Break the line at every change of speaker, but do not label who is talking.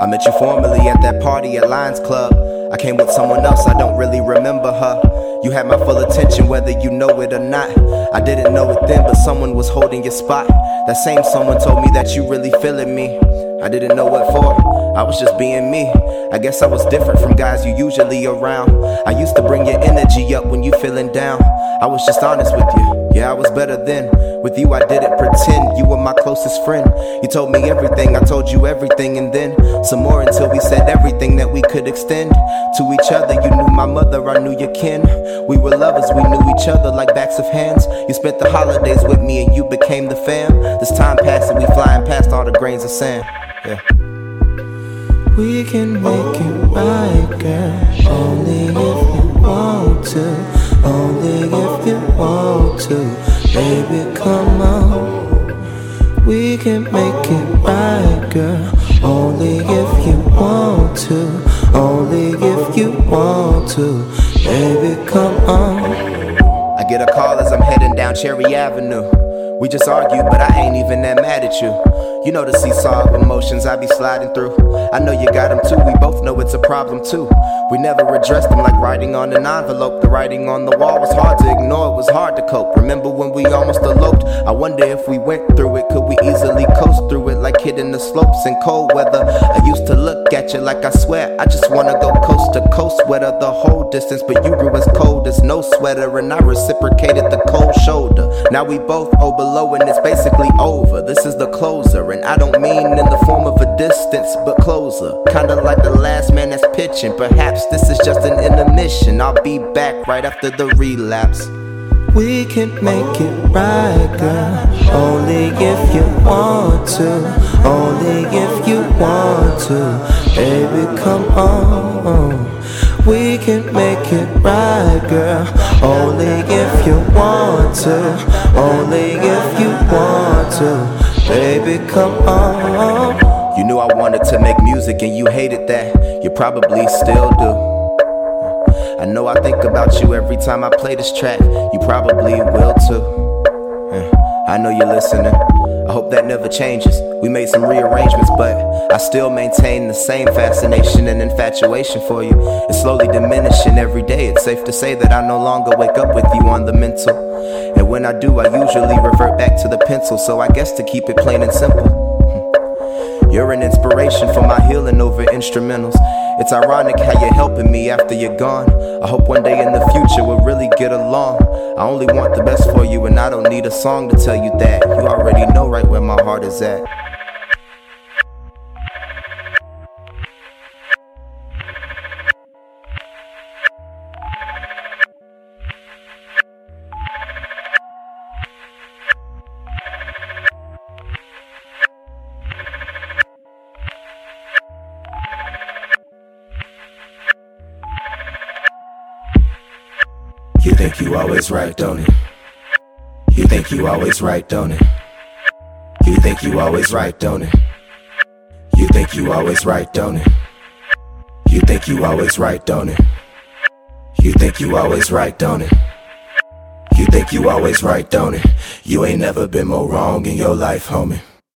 I met you formally at that party at Lions Club. I came with someone else, I don't really remember her. You had my full attention, whether you know it or not. I didn't know it then, but someone was holding your spot. That same someone told me that you really feeling me. I didn't know what for. I was just being me. I guess I was different from guys you usually around. I used to bring your energy up when you feeling down. I was just honest with you. Yeah, I was better then. With you, I didn't pretend you were my closest friend. You told me everything, I told you everything, and then some more until we said everything that we could extend to each other. You knew my mother, I knew your kin. We were lovers, we knew each other like backs of hands. You spent the holidays with me, and you became the fam. This time passing, we flying past all the grains of sand. Yeah.
We can make it right, girl. Only if want to. Only if you want to. Baby, come on. We can make it right, girl. Only if you want to. Only if you want to. Baby, come on.
I get a call as I'm heading down Cherry Avenue. We just argued, but I ain't even that mad at you. You know the seesaw of emotions I be sliding through. I know you got them too, we both know it's a problem too. We never addressed them like writing on an envelope. The writing on the wall was hard to ignore, it was hard to cope. Remember when we almost eloped? I wonder if we went through it, could we easily coast through it like hitting the slopes in cold weather? I used to look at you like I swear, I just wanna go coast sweater the whole distance. But you grew as cold as no sweater, and I reciprocated the cold shoulder. Now we both owe below, and it's basically over. This is the closer and I don't mean in the form of a distance, but closer. Kinda like the last man that's pitching. Perhaps this is just an intermission. I'll be back right after the relapse.
We can make it right, girl. Only if you want to. Only if you want to. Baby, come on. We can make it right, girl. Only if you want to. Only if you want to. Baby, come on.
You knew I wanted to make music and you hated that. You probably still do. I know I think about you every time I play this track. You probably will too. Uh, I know you're listening. I hope that never changes. We made some rearrangements, but I still maintain the same fascination and infatuation for you. It's slowly diminishing every day. It's safe to say that I no longer wake up with you on the mental. And when I do, I usually revert back to the pencil. So I guess to keep it plain and simple. You're an inspiration for my healing over instrumentals. It's ironic how you're helping me after you're gone. I hope one day in the future we'll really get along. I only want the best for you, and I don't need a song to tell you that. You already know right where my heart is at.
You think you always right, don't it? You think you always right, don't it? You think you always right, don't it? You think you always right, don't it? You think you always right, don't it? You think you always right, don't it? You think you always right, don't it? You ain't never been more wrong in your life, homie.